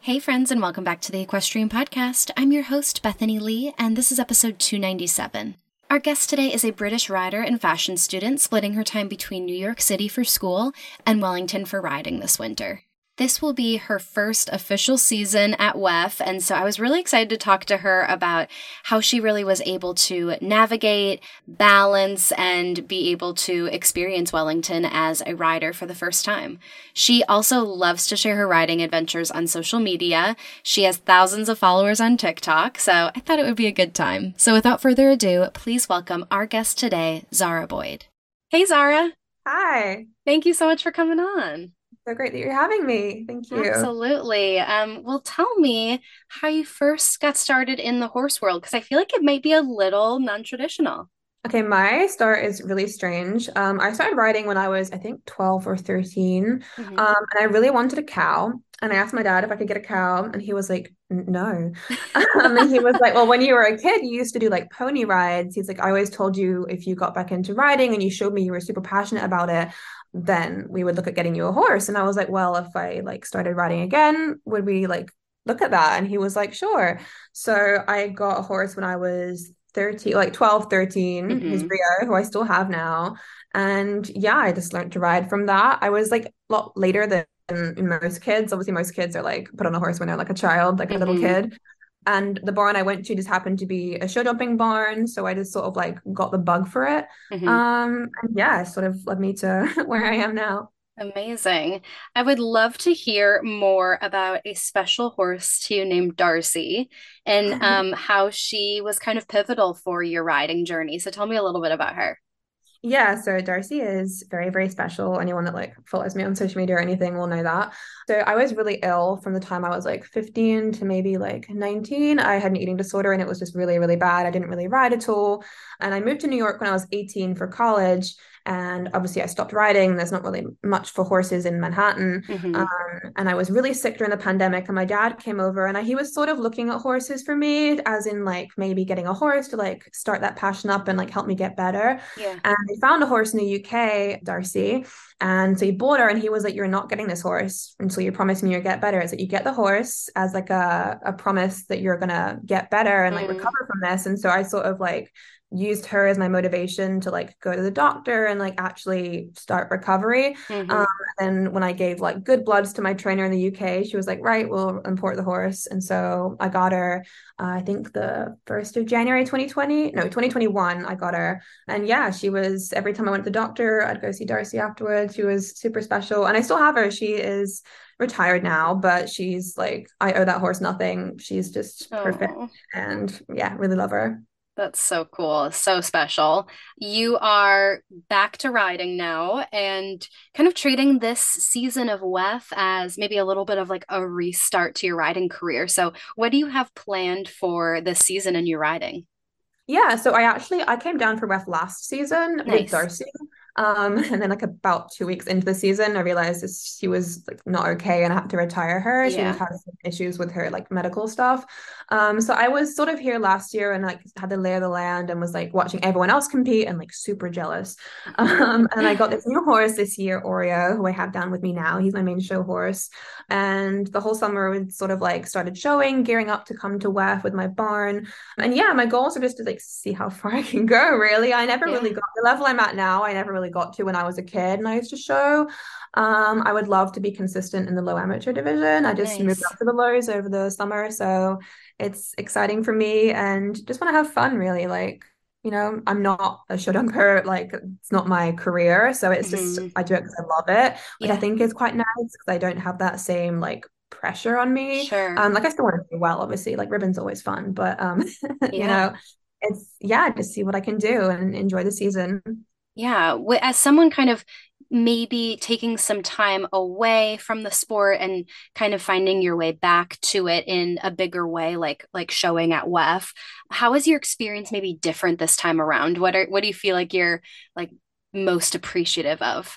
Hey, friends, and welcome back to the Equestrian Podcast. I'm your host, Bethany Lee, and this is episode 297. Our guest today is a British rider and fashion student splitting her time between New York City for school and Wellington for riding this winter. This will be her first official season at WEF, and so I was really excited to talk to her about how she really was able to navigate, balance, and be able to experience Wellington as a rider for the first time. She also loves to share her riding adventures on social media. She has thousands of followers on TikTok, so I thought it would be a good time. So without further ado, please welcome our guest today, Zara Boyd. Hey, Zara. Hi. Thank you so much for coming on so great that you're having me. Thank you. Absolutely. Um, well, tell me how you first got started in the horse world because I feel like it might be a little non traditional. Okay, my start is really strange. Um, I started riding when I was, I think, 12 or 13. Mm-hmm. Um, and I really wanted a cow. And I asked my dad if I could get a cow, and he was like, no. um, and he was like, well, when you were a kid, you used to do like pony rides. He's like, I always told you if you got back into riding and you showed me you were super passionate about it, then we would look at getting you a horse. And I was like, well, if I like started riding again, would we like look at that? And he was like, sure. So I got a horse when I was 13, like 12, 13, mm-hmm. his Rio, who I still have now. And yeah, I just learned to ride from that. I was like a lot later than most kids. Obviously, most kids are like put on a horse when they're like a child, like mm-hmm. a little mm-hmm. kid and the barn I went to just happened to be a show jumping barn, so I just sort of like got the bug for it. Mm-hmm. Um, and yeah, sort of led me to where I am now. Amazing. I would love to hear more about a special horse to you named Darcy and um, how she was kind of pivotal for your riding journey. So tell me a little bit about her. Yeah, so Darcy is very, very special. Anyone that like follows me on social media or anything will know that. So I was really ill from the time I was like 15 to maybe like 19. I had an eating disorder and it was just really, really bad. I didn't really ride at all. And I moved to New York when I was 18 for college and obviously I stopped riding. There's not really much for horses in Manhattan, mm-hmm. um, and I was really sick during the pandemic. And my dad came over, and I, he was sort of looking at horses for me, as in like maybe getting a horse to like start that passion up and like help me get better. Yeah. And he found a horse in the UK, Darcy, and so he bought her, and he was like, "You're not getting this horse until you promise me you'll get better." Is that you get the horse as like a a promise that you're gonna get better and like mm. recover from this. And so I sort of like used her as my motivation to like go to the doctor and like actually start recovery. Mm-hmm. Um, and when I gave like good bloods to my trainer in the UK, she was like, right, we'll import the horse. And so I got her, uh, I think the 1st of January 2020, no, 2021, I got her. And yeah, she was, every time I went to the doctor, I'd go see Darcy afterwards. She was super special. And I still have her. She is retired now, but she's like, I owe that horse nothing. She's just perfect. And yeah, really love her. That's so cool. So special. You are back to riding now and kind of treating this season of WEF as maybe a little bit of like a restart to your riding career. So, what do you have planned for this season in your riding? Yeah, so I actually I came down for WEF last season nice. with Darcy. Um, and then like about two weeks into the season, I realized this, she was like not okay and I had to retire her. She yeah. had some issues with her like medical stuff. Um, so I was sort of here last year and like had the lay of the land and was like watching everyone else compete and like super jealous. Um, and I got this new horse this year, Oreo, who I have down with me now. He's my main show horse. And the whole summer we sort of like started showing, gearing up to come to WEF with my barn. And yeah, my goals are just to like see how far I can go. Really, I never yeah. really got the level I'm at now. I never really really got to when I was a kid and I used to show. Um, I would love to be consistent in the low amateur division. I just nice. moved up to the lows over the summer, so it's exciting for me and just want to have fun. Really, like you know, I'm not a show jumper. Like it's not my career, so it's mm-hmm. just I do it because I love it, which yeah. I think is quite nice because I don't have that same like pressure on me. Sure. Um, like I still want to do well, obviously. Like ribbon's always fun, but um, yeah. you know, it's yeah, just see what I can do and enjoy the season yeah as someone kind of maybe taking some time away from the sport and kind of finding your way back to it in a bigger way like like showing at WEF. How is your experience maybe different this time around? What are what do you feel like you're like most appreciative of?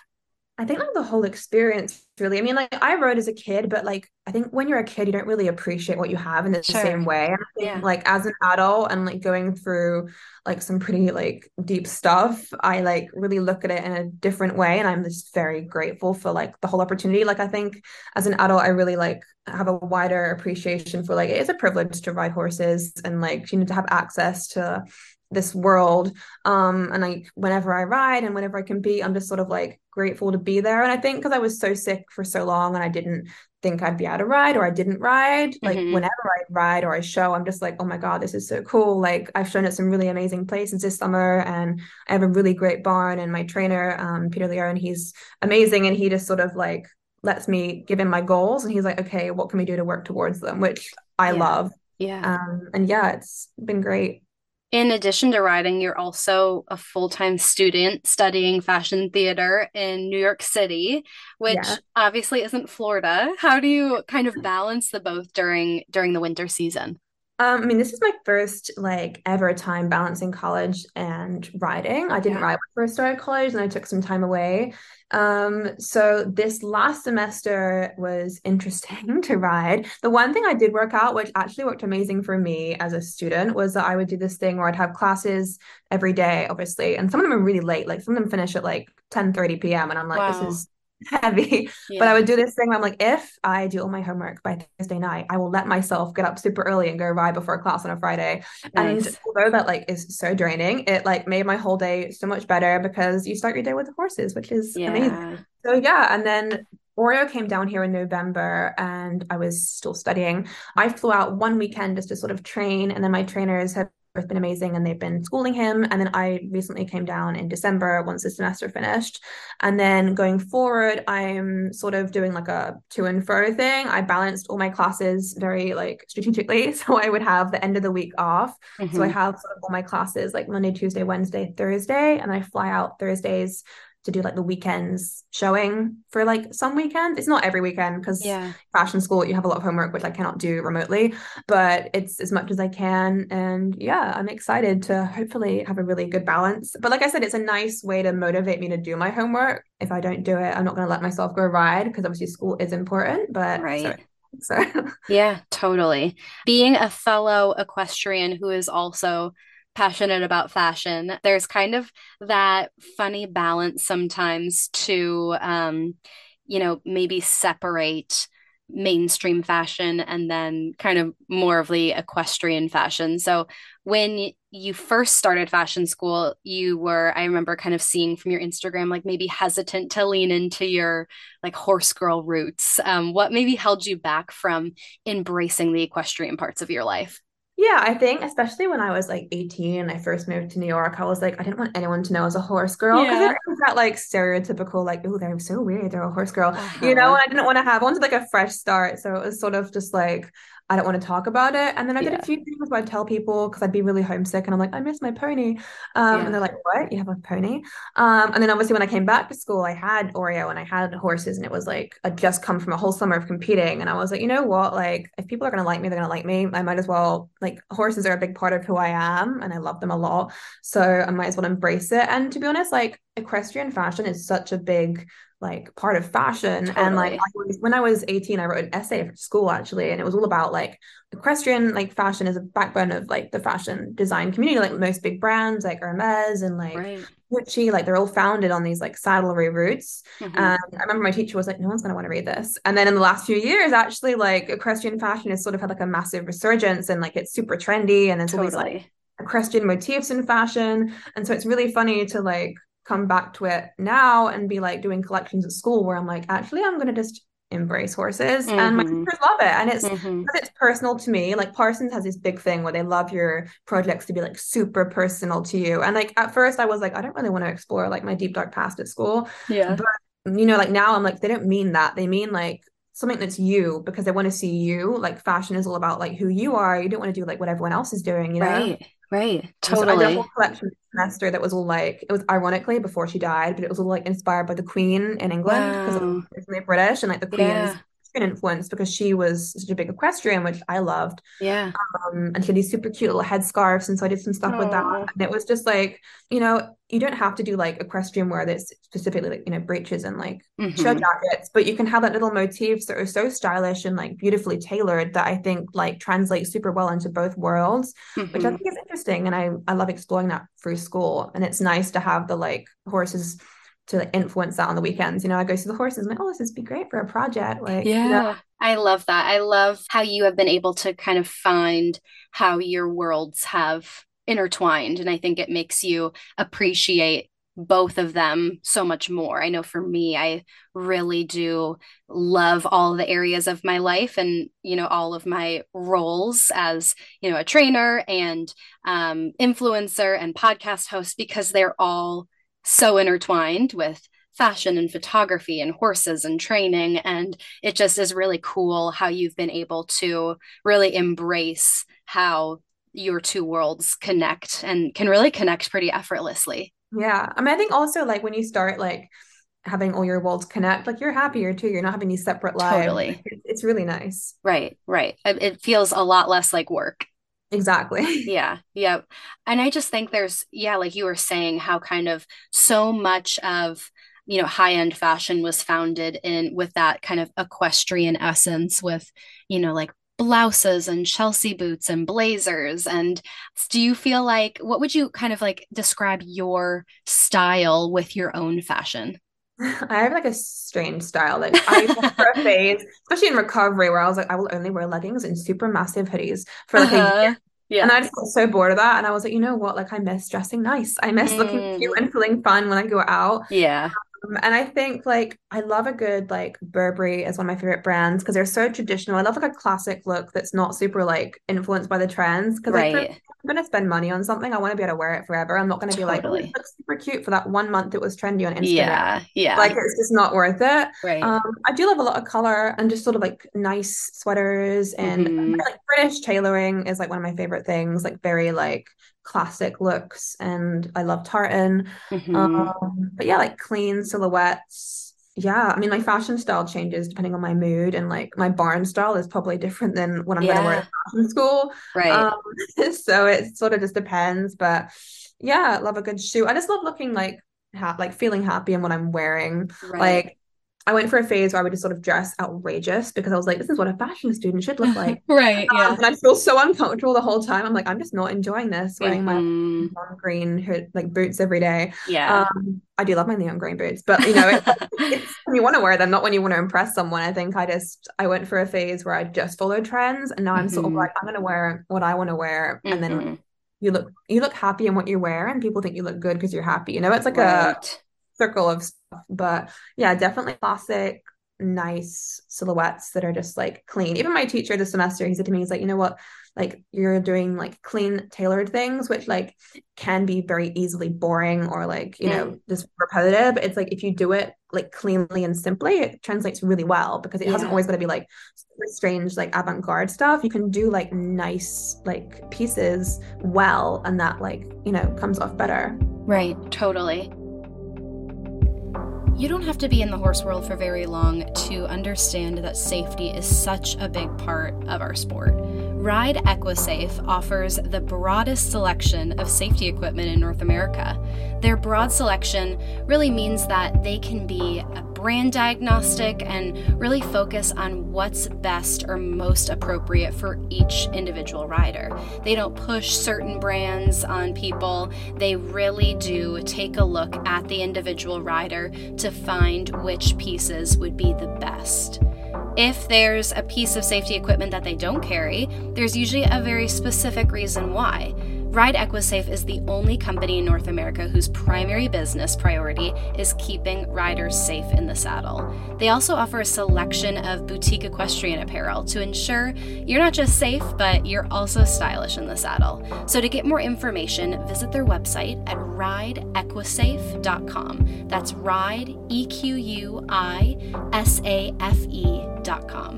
I think like the whole experience really. I mean, like I rode as a kid, but like I think when you're a kid, you don't really appreciate what you have in the sure. same way. Think yeah. like as an adult and like going through like some pretty like deep stuff, I like really look at it in a different way. And I'm just very grateful for like the whole opportunity. Like I think as an adult, I really like have a wider appreciation for like it is a privilege to ride horses and like you know to have access to this world um and like whenever i ride and whenever i can be i'm just sort of like grateful to be there. And i think because i was so sick for so long and i didn't think i'd be able to ride or i didn't ride like mm-hmm. whenever i ride or i show i'm just like oh my god this is so cool. Like i've shown at some really amazing places this summer and i have a really great barn and my trainer um peter Leone he's amazing and he just sort of like lets me give him my goals and he's like okay what can we do to work towards them? Which i yeah. love. Yeah. Um and yeah it's been great in addition to riding, you're also a full time student studying fashion theater in New York City, which yeah. obviously isn't Florida. How do you kind of mm. balance the both during during the winter season? Um, I mean, this is my first like ever time balancing college and riding. I didn't yeah. ride when I first started college, and I took some time away. Um, so this last semester was interesting to ride. The one thing I did work out, which actually worked amazing for me as a student, was that I would do this thing where I'd have classes every day, obviously, and some of them are really late. Like some of them finish at like 10 30 p.m. And I'm like, wow. this is heavy. Yeah. But I would do this thing where I'm like, if I do all my homework by Thursday night, I will let myself get up super early and go ride before class on a Friday. Nice. And although that like is so draining, it like made my whole day so much better because you start your day with the horses, which is yeah. amazing. So yeah, and then Oreo came down here in November and I was still studying. I flew out one weekend just to sort of train, and then my trainers have both been amazing and they've been schooling him. And then I recently came down in December once the semester finished. And then going forward, I'm sort of doing like a to and fro thing. I balanced all my classes very like strategically. So I would have the end of the week off. Mm-hmm. So I mm-hmm. have sort of all my classes like Monday, Tuesday, Wednesday, Thursday, and I fly out Thursdays to do like the weekends showing for like some weekends. It's not every weekend because yeah. fashion school you have a lot of homework which I cannot do remotely, but it's as much as I can. And yeah, I'm excited to hopefully have a really good balance. But like I said, it's a nice way to motivate me to do my homework. If I don't do it, I'm not going to let myself go ride because obviously school is important. But right. So yeah, totally. Being a fellow equestrian who is also passionate about fashion, there's kind of that funny balance sometimes to, um, you know, maybe separate mainstream fashion and then kind of more of the equestrian fashion. So when you first started fashion school, you were, I remember kind of seeing from your Instagram, like maybe hesitant to lean into your like horse girl roots. Um, what maybe held you back from embracing the equestrian parts of your life? Yeah, I think especially when I was like 18 and I first moved to New York, I was like, I didn't want anyone to know I was a horse girl because yeah. it was that like stereotypical, like, oh, they're so weird, they're a horse girl, uh-huh. you know. And I didn't want to have, I wanted like a fresh start, so it was sort of just like I don't want to talk about it. And then I did yeah. a few things where I'd tell people because I'd be really homesick and I'm like, I miss my pony. Um, yeah. And they're like, What? You have a pony? Um, and then obviously when I came back to school, I had Oreo and I had horses, and it was like I'd just come from a whole summer of competing. And I was like, you know what? Like, if people are gonna like me, they're gonna like me. I might as well like horses are a big part of who I am and I love them a lot. So I might as well embrace it. And to be honest, like equestrian fashion is such a big like part of fashion totally. and like I was, when i was 18 i wrote an essay for school actually and it was all about like equestrian like fashion is a backbone of like the fashion design community like most big brands like hermes and like right. Gucci, like they're all founded on these like saddlery roots. Mm-hmm. And I remember my teacher was like, no one's going to want to read this. And then in the last few years, actually, like equestrian fashion has sort of had like a massive resurgence and like it's super trendy and there's totally. always like equestrian motifs in fashion. And so it's really funny to like come back to it now and be like doing collections at school where I'm like, actually, I'm going to just embrace horses mm-hmm. and my mm-hmm. teachers love it and it's mm-hmm. it's personal to me like parsons has this big thing where they love your projects to be like super personal to you and like at first i was like i don't really want to explore like my deep dark past at school yeah but you know like now i'm like they don't mean that they mean like something that's you because they want to see you like fashion is all about like who you are you don't want to do like what everyone else is doing you know right Right. Totally. So I did a whole collection semester that was all like it was ironically before she died, but it was all like inspired by the Queen in England because wow. originally British and like the Queen's yeah. Influence because she was such a big equestrian, which I loved. Yeah. Um, and she had these super cute little headscarves, and so I did some stuff Aww. with that. And it was just like, you know, you don't have to do like equestrian wear that's specifically like you know breeches and like mm-hmm. shirt jackets, but you can have that little motifs that are so stylish and like beautifully tailored that I think like translate super well into both worlds, mm-hmm. which I mm-hmm. think is interesting, and I I love exploring that through school, and it's nice to have the like horses to influence that on the weekends. You know, I go see the horses, I'm like, oh, this would be great for a project. Like, yeah. You know? I love that. I love how you have been able to kind of find how your worlds have intertwined. And I think it makes you appreciate both of them so much more. I know for me, I really do love all the areas of my life and, you know, all of my roles as, you know, a trainer and um, influencer and podcast host because they're all so intertwined with fashion and photography and horses and training. And it just is really cool how you've been able to really embrace how your two worlds connect and can really connect pretty effortlessly. Yeah. I mean, I think also like when you start like having all your worlds connect, like you're happier too. You're not having these separate lives. Totally. It's really nice. Right. Right. It feels a lot less like work. Exactly. Yeah. Yeah. And I just think there's, yeah, like you were saying, how kind of so much of, you know high end fashion was founded in with that kind of equestrian essence with you know like blouses and Chelsea boots and blazers. And do you feel like, what would you kind of like describe your style with your own fashion? I have like a strange style. Like I for a phase, especially in recovery, where I was like, I will only wear leggings and super massive hoodies for like uh-huh. a year. Yeah. And I just got so bored of that. And I was like, you know what? Like I miss dressing nice. I miss mm. looking cute and feeling fun when I go out. Yeah. Um, and I think like I love a good like Burberry is one of my favorite brands because they're so traditional. I love like a classic look that's not super like influenced by the trends. Because right. like, I'm gonna spend money on something, I want to be able to wear it forever. I'm not gonna be like, oh, it looks super cute for that one month it was trendy on Instagram. Yeah, yeah. Like it's just not worth it. Right. Um, I do love a lot of color and just sort of like nice sweaters and mm-hmm. like British tailoring is like one of my favorite things. Like very like classic looks and I love tartan. Mm-hmm. Um, but yeah, like clean silhouettes. Yeah, I mean, my fashion style changes depending on my mood, and like my barn style is probably different than what I'm yeah. going to wear at fashion school. Right. Um, so it sort of just depends. But yeah, love a good shoe. I just love looking like ha- like feeling happy in what I'm wearing. Right. Like I went for a phase where I would just sort of dress outrageous because I was like, this is what a fashion student should look like. right. Um, yeah. And I feel so uncomfortable the whole time. I'm like, I'm just not enjoying this wearing mm-hmm. my neon green like boots every day. Yeah. Um, I do love my neon green boots, but you know, it's, it's when you want to wear them, not when you want to impress someone. I think I just I went for a phase where I just followed trends, and now I'm mm-hmm. sort of mm-hmm. like, I'm gonna wear what I want to wear, and mm-hmm. then you look you look happy in what you wear, and people think you look good because you're happy. You know, it's like right. a circle of stuff. But yeah, definitely classic, nice silhouettes that are just like clean. Even my teacher this semester, he said to me, he's like, you know what? Like you're doing like clean, tailored things, which like can be very easily boring or like, you know, mm. just repetitive. It's like if you do it like cleanly and simply, it translates really well because it yeah. hasn't always got to be like strange, like avant-garde stuff. You can do like nice like pieces well, and that like, you know, comes off better. Right, totally. You don't have to be in the horse world for very long to understand that safety is such a big part of our sport. Ride Equisafe offers the broadest selection of safety equipment in North America. Their broad selection really means that they can be a brand diagnostic and really focus on what's best or most appropriate for each individual rider. They don't push certain brands on people, they really do take a look at the individual rider to find which pieces would be the best. If there's a piece of safety equipment that they don't carry, there's usually a very specific reason why. Ride Equisafe is the only company in North America whose primary business priority is keeping riders safe in the saddle. They also offer a selection of boutique equestrian apparel to ensure you're not just safe, but you're also stylish in the saddle. So to get more information, visit their website at rideequisafe.com. That's ride, E Q U I S A F E.com.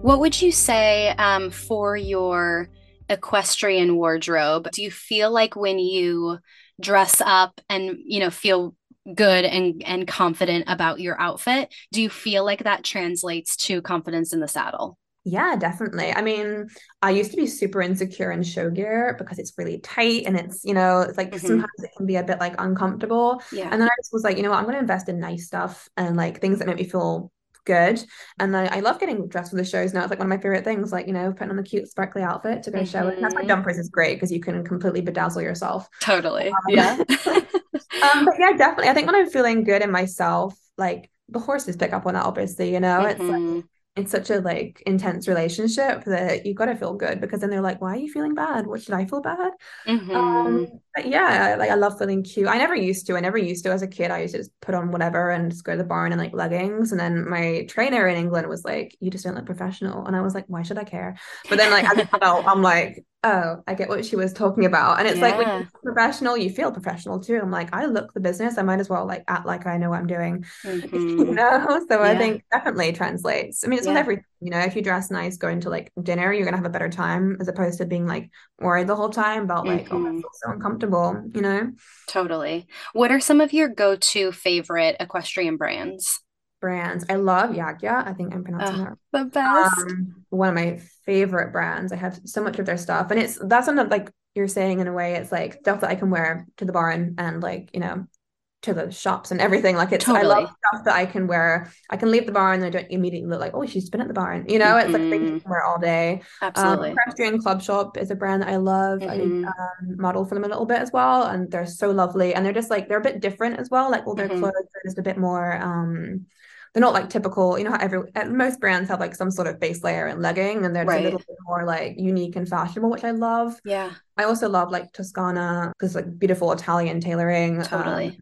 What would you say um, for your equestrian wardrobe, do you feel like when you dress up and, you know, feel good and and confident about your outfit, do you feel like that translates to confidence in the saddle? Yeah, definitely. I mean, I used to be super insecure in show gear because it's really tight and it's, you know, it's like mm-hmm. sometimes it can be a bit like uncomfortable. Yeah. And then I just was like, you know what, I'm going to invest in nice stuff and like things that make me feel good. And then I love getting dressed for the shows now. It's like one of my favorite things, like, you know, putting on a cute sparkly outfit to go mm-hmm. show. And that's why mm-hmm. jumpers is great because you can completely bedazzle yourself. Totally. Um, yeah. um, but yeah, definitely. I think when I'm feeling good in myself, like the horses pick up on that, obviously, you know, mm-hmm. it's like mm-hmm it's such a like intense relationship that you got to feel good because then they're like why are you feeling bad? What should i feel bad? Mm-hmm. um, but yeah like i love feeling cute. I never used to. I never used to as a kid. I used to just put on whatever and just go to the barn and like leggings. And then my trainer in england was like you just don't look professional. And i was like why should i care? But then like as an adult i'm like oh, I get what she was talking about. And it's yeah. like when you're professional, you feel professional too. I'm like, I look the business. I might as well like act like I know what I'm doing. Mm-hmm. you know? So yeah. I think definitely translates. I mean, it's yeah. with everything, you know, if you dress nice going to like dinner, you're gonna have a better time as opposed to being like worried the whole time about like, mm-hmm. oh, mm-hmm. feel so uncomfortable, you know? Totally. What are some of your go-to favorite equestrian brands? Brands. I love Yagya. I think I'm pronouncing that. The best. Um, one of my favorite brands. I have so much of their stuff, and it's that's not like you're saying in a way. It's like stuff that I can wear to the bar and and like you know to the shops and everything. Like it's totally. I love stuff that I can wear. I can leave the bar and I don't immediately look like, oh, she's been at the barn. You know, mm-hmm. it's like things you can wear all day. Absolutely. Um, Equestrian Club Shop is a brand that I love. Mm-hmm. I um, model for them a little bit as well, and they're so lovely. And they're just like they're a bit different as well. Like all their mm-hmm. clothes are just a bit more um they're not like typical, you know how every most brands have like some sort of base layer and legging and they're right. a little bit more like unique and fashionable, which I love. Yeah. I also love like Toscana because like beautiful Italian tailoring. Totally. Um,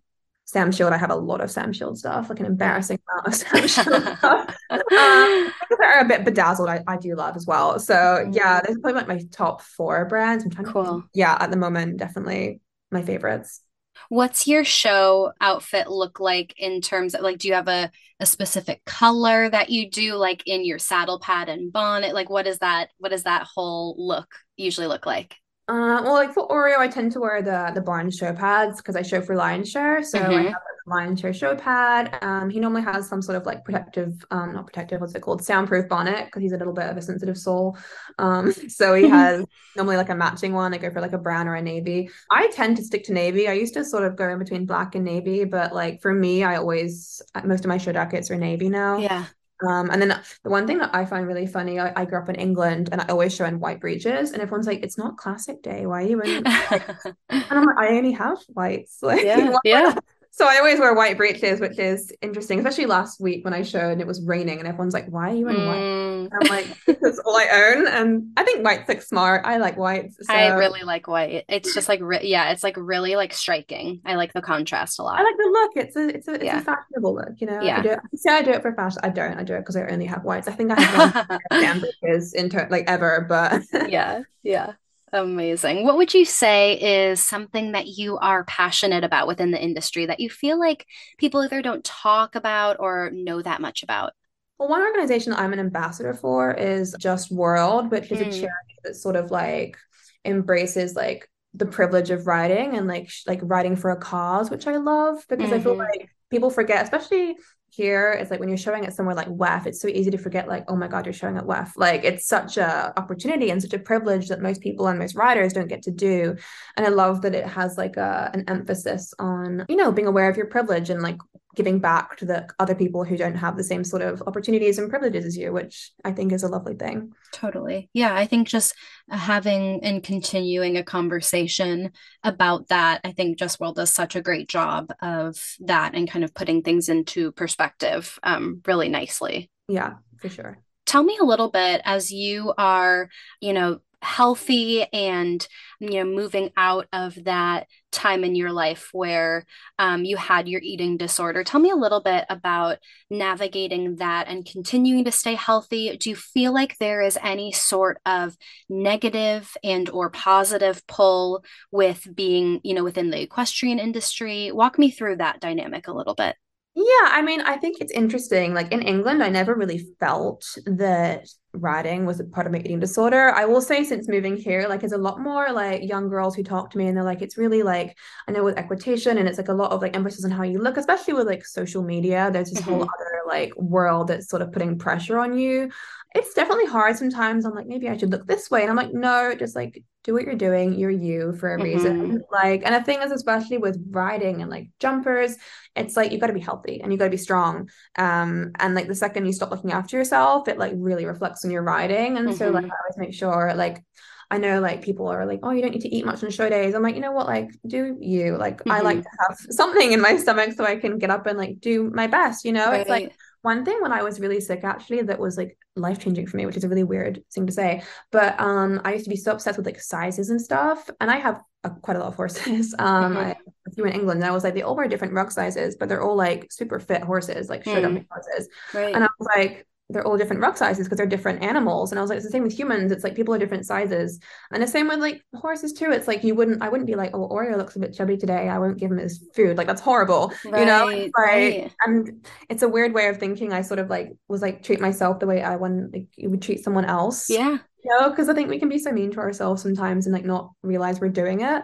Samshield, I have a lot of Samshield stuff, like an embarrassing amount of Sam Shield stuff. um, they're a bit bedazzled, I, I do love as well. So yeah, there's probably like my top four brands. I'm trying cool. to, yeah, at the moment, definitely my favorites. What's your show outfit look like in terms of like do you have a, a specific color that you do like in your saddle pad and bonnet? Like what is that what does that whole look usually look like? Uh, well, like for Oreo, I tend to wear the the barn show pads because I show for Lionshare. So mm-hmm. I have a Lionshare show pad. Um, he normally has some sort of like protective, um, not protective, what's it called, soundproof bonnet because he's a little bit of a sensitive soul. Um, so he has normally like a matching one. I go for like a brown or a navy. I tend to stick to navy. I used to sort of go in between black and navy, but like for me, I always most of my show jackets are navy now. Yeah. Um, and then the one thing that I find really funny, I, I, grew up in England and I always show in white breeches, and everyone's like, "It's not classic day. Why are you in?" and I'm like, "I only have whites." Like, yeah, yeah. So I always wear white breeches, which is interesting, especially last week when I showed and it was raining and everyone's like, why are you in mm. white? I'm like, because all I own. And I think white's like smart. I like whites. So. I really like white. It's just like, re- yeah, it's like really like striking. I like the contrast a lot. I like the look. It's a, it's a, it's yeah. a fashionable look, you know? Yeah. I do it, say I do it for fashion. I don't. I do it because I only have whites. I think I have one breeches in ter- like ever, but yeah, yeah. Amazing. What would you say is something that you are passionate about within the industry that you feel like people either don't talk about or know that much about? Well, one organization that I'm an ambassador for is Just World, which is mm. a charity that sort of like embraces like the privilege of writing and like sh- like writing for a cause, which I love because mm-hmm. I feel mm-hmm. like people forget, especially here it's like when you're showing it somewhere like WEF, it's so easy to forget like, oh my God, you're showing at WEF. Like it's such a opportunity and such a privilege that most people and most writers don't get to do. And I love that it has like a an emphasis on, you know, being aware of your privilege and like giving back to the other people who don't have the same sort of opportunities and privileges as you, which I think is a lovely thing. Totally. Yeah. I think just having and continuing a conversation about that, I think Just World does such a great job of that and kind of putting things into perspective um, really nicely. Yeah, for sure. Tell me a little bit as you are, you know, healthy and you know moving out of that time in your life where um, you had your eating disorder. Tell me a little bit about navigating that and continuing to stay healthy. Do you feel like there is any sort of negative and or positive pull with being you know within the equestrian industry? Walk me through that dynamic a little bit. Yeah, I mean, I think it's interesting. Like in England, I never really felt that riding was a part of my eating disorder. I will say since moving here, like there's a lot more like young girls who talk to me and they're like, it's really like I know with equitation and it's like a lot of like emphasis on how you look, especially with like social media. There's this mm-hmm. whole other like world that's sort of putting pressure on you. It's definitely hard sometimes. I'm like, maybe I should look this way. And I'm like, no, just like do what you're doing. You're you for a reason. Mm-hmm. Like, and the thing is, especially with riding and like jumpers, it's like you got to be healthy and you got to be strong. Um, and like the second you stop looking after yourself, it like really reflects on your riding. And mm-hmm. so like mm-hmm. I always make sure like I know like people are like, oh, you don't need to eat much on show days. I'm like, you know what, like, do you like? Mm-hmm. I like mm-hmm. to have something in my stomach so I can get up and like do my best. You know, right. it's like one thing when I was really sick actually that was like life changing for me, which is a really weird thing to say. But um, I used to be so obsessed with like sizes and stuff, and I have a, quite a lot of horses. Um, mm-hmm. I, a few in England, and I was like, they all wear different rug sizes, but they're all like super fit horses, like showed mm. up horses. Right. And I was like, they're all different rug sizes because they're different animals. And I was like, it's the same with humans. It's like people are different sizes. And the same with like horses too. It's like you wouldn't, I wouldn't be like, oh, Oreo looks a bit chubby today. I won't give him his food. Like that's horrible. Right, you know? Like, right. and it's a weird way of thinking. I sort of like was like treat myself the way I want like you would treat someone else. Yeah. You know, because I think we can be so mean to ourselves sometimes and like not realize we're doing it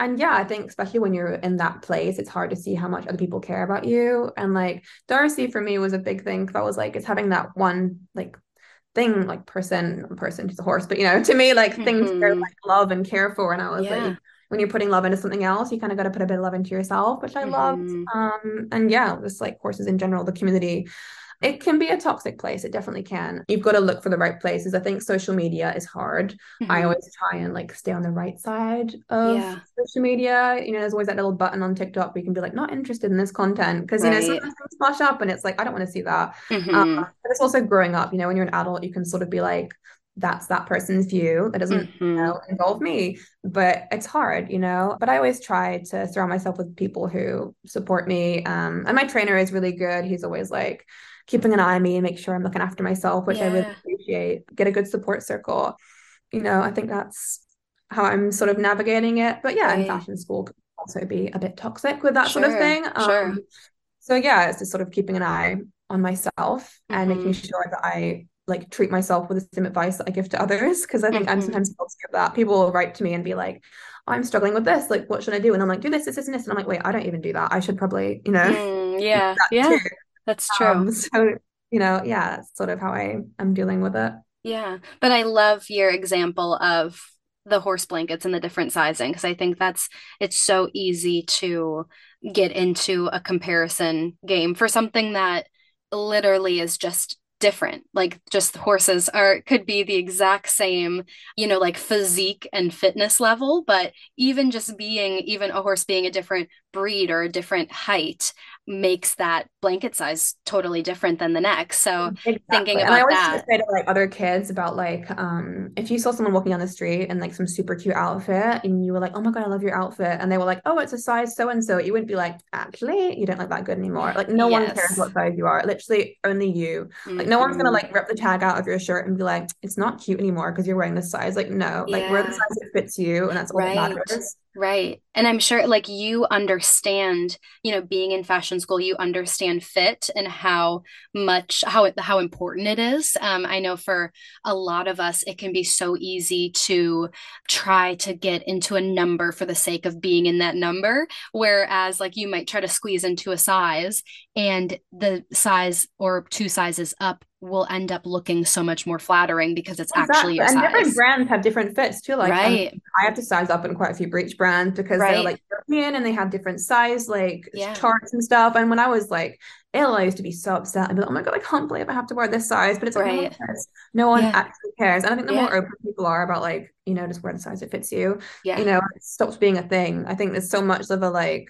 and yeah, I think especially when you're in that place, it's hard to see how much other people care about you. And like Darcy for me was a big thing because I was like, it's having that one like thing, like person, person, she's a horse, but you know, to me, like mm-hmm. things to like love and care for. And I was yeah. like, when you're putting love into something else, you kind of got to put a bit of love into yourself, which I mm-hmm. loved. Um, and yeah, just like horses in general, the community it can be a toxic place. It definitely can. You've got to look for the right places. I think social media is hard. Mm-hmm. I always try and like stay on the right side of yeah. social media. You know, there's always that little button on TikTok where you can be like, not interested in this content because right. you know sometimes things flash up and it's like I don't want to see that. Mm-hmm. Um, but it's also growing up. You know, when you're an adult, you can sort of be like, that's that person's view that doesn't mm-hmm. you know involve me but it's hard you know but i always try to surround myself with people who support me um and my trainer is really good he's always like keeping an eye on me and make sure I'm looking after myself, which yeah. I really appreciate. Get a good support circle. You know, I think that's how I'm sort of navigating it. But yeah, right. fashion school can also be a bit toxic with that sure. sort of thing. Sure. Um, so yeah, it's just sort of keeping an eye on myself mm-hmm. and making mm-hmm. sure that I like treat myself with the same advice that I give to others. Cause I think mm-hmm. I'm sometimes guilty of that. People will write to me and be like, I'm struggling with this. Like, what should I do? And I'm like, do this, this, this, and this. And I'm like, wait, I don't even do that. I should probably, you know, mm, yeah, yeah. Too. That's true. Um, so, you know, yeah, that's sort of how I am dealing with it. Yeah. But I love your example of the horse blankets and the different sizing because I think that's it's so easy to get into a comparison game for something that literally is just different like just the horses are could be the exact same you know like physique and fitness level but even just being even a horse being a different breed or a different height makes that blanket size totally different than the next. So exactly. thinking about and I always that. say to like other kids about like um if you saw someone walking down the street in like some super cute outfit and you were like, oh my god, I love your outfit, and they were like, oh, it's a size so and so, you wouldn't be like, actually, you don't look that good anymore. Like no yes. one cares what size you are. Literally only you. Mm-hmm. Like no one's gonna mm-hmm. like rip the tag out of your shirt and be like, it's not cute anymore because you're wearing this size. Like no, like yeah. wear the size that fits you, and that's all right. that matters. Right. And I'm sure like you understand, you know, being in fashion school, you understand fit and how much how how important it is. Um, I know for a lot of us, it can be so easy to try to get into a number for the sake of being in that number. Whereas like you might try to squeeze into a size and the size or two sizes up will end up looking so much more flattering because it's exactly. actually and size. different brands have different fits too. Like right. Um, I have to size up in quite a few breech brands because right. they're like European and they have different size like yeah. charts and stuff. And when I was like ill, I used to be so upset. I'd be like, oh my god, I can't believe I have to wear this size. But it's like right. no one cares. No one yeah. actually cares. And I think the yeah. more open people are about like you know just wear the size that fits you. Yeah. You know, it stops being a thing. I think there's so much of a like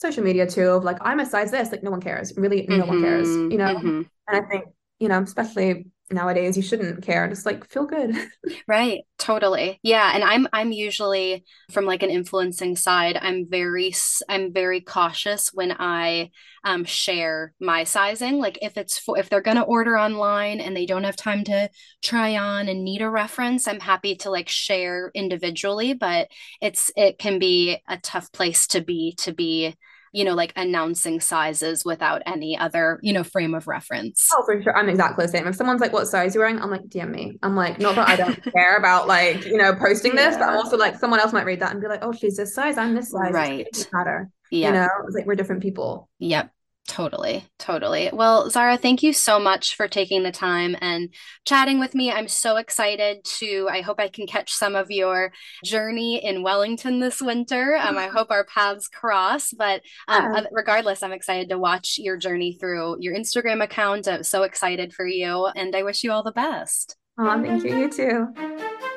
social media too of like I'm a size this like no one cares really no mm-hmm. one cares you know mm-hmm. and I think you know, especially nowadays you shouldn't care just like feel good right totally yeah and i'm i'm usually from like an influencing side i'm very i'm very cautious when i um, share my sizing like if it's for, if they're going to order online and they don't have time to try on and need a reference i'm happy to like share individually but it's it can be a tough place to be to be you know, like announcing sizes without any other, you know, frame of reference. Oh, for sure. I'm exactly the same. If someone's like, what size are you're wearing? I'm like, DM me. I'm like, not that I don't care about like, you know, posting this, but I'm also like, someone else might read that and be like, oh, she's this size. I'm this size. Right. It matter. Yeah. You know, it's like we're different people. Yep. Totally, totally. Well, Zara, thank you so much for taking the time and chatting with me. I'm so excited to, I hope I can catch some of your journey in Wellington this winter. Um, I hope our paths cross, but um, yeah. regardless, I'm excited to watch your journey through your Instagram account. I'm so excited for you and I wish you all the best. Oh, thank you. You too.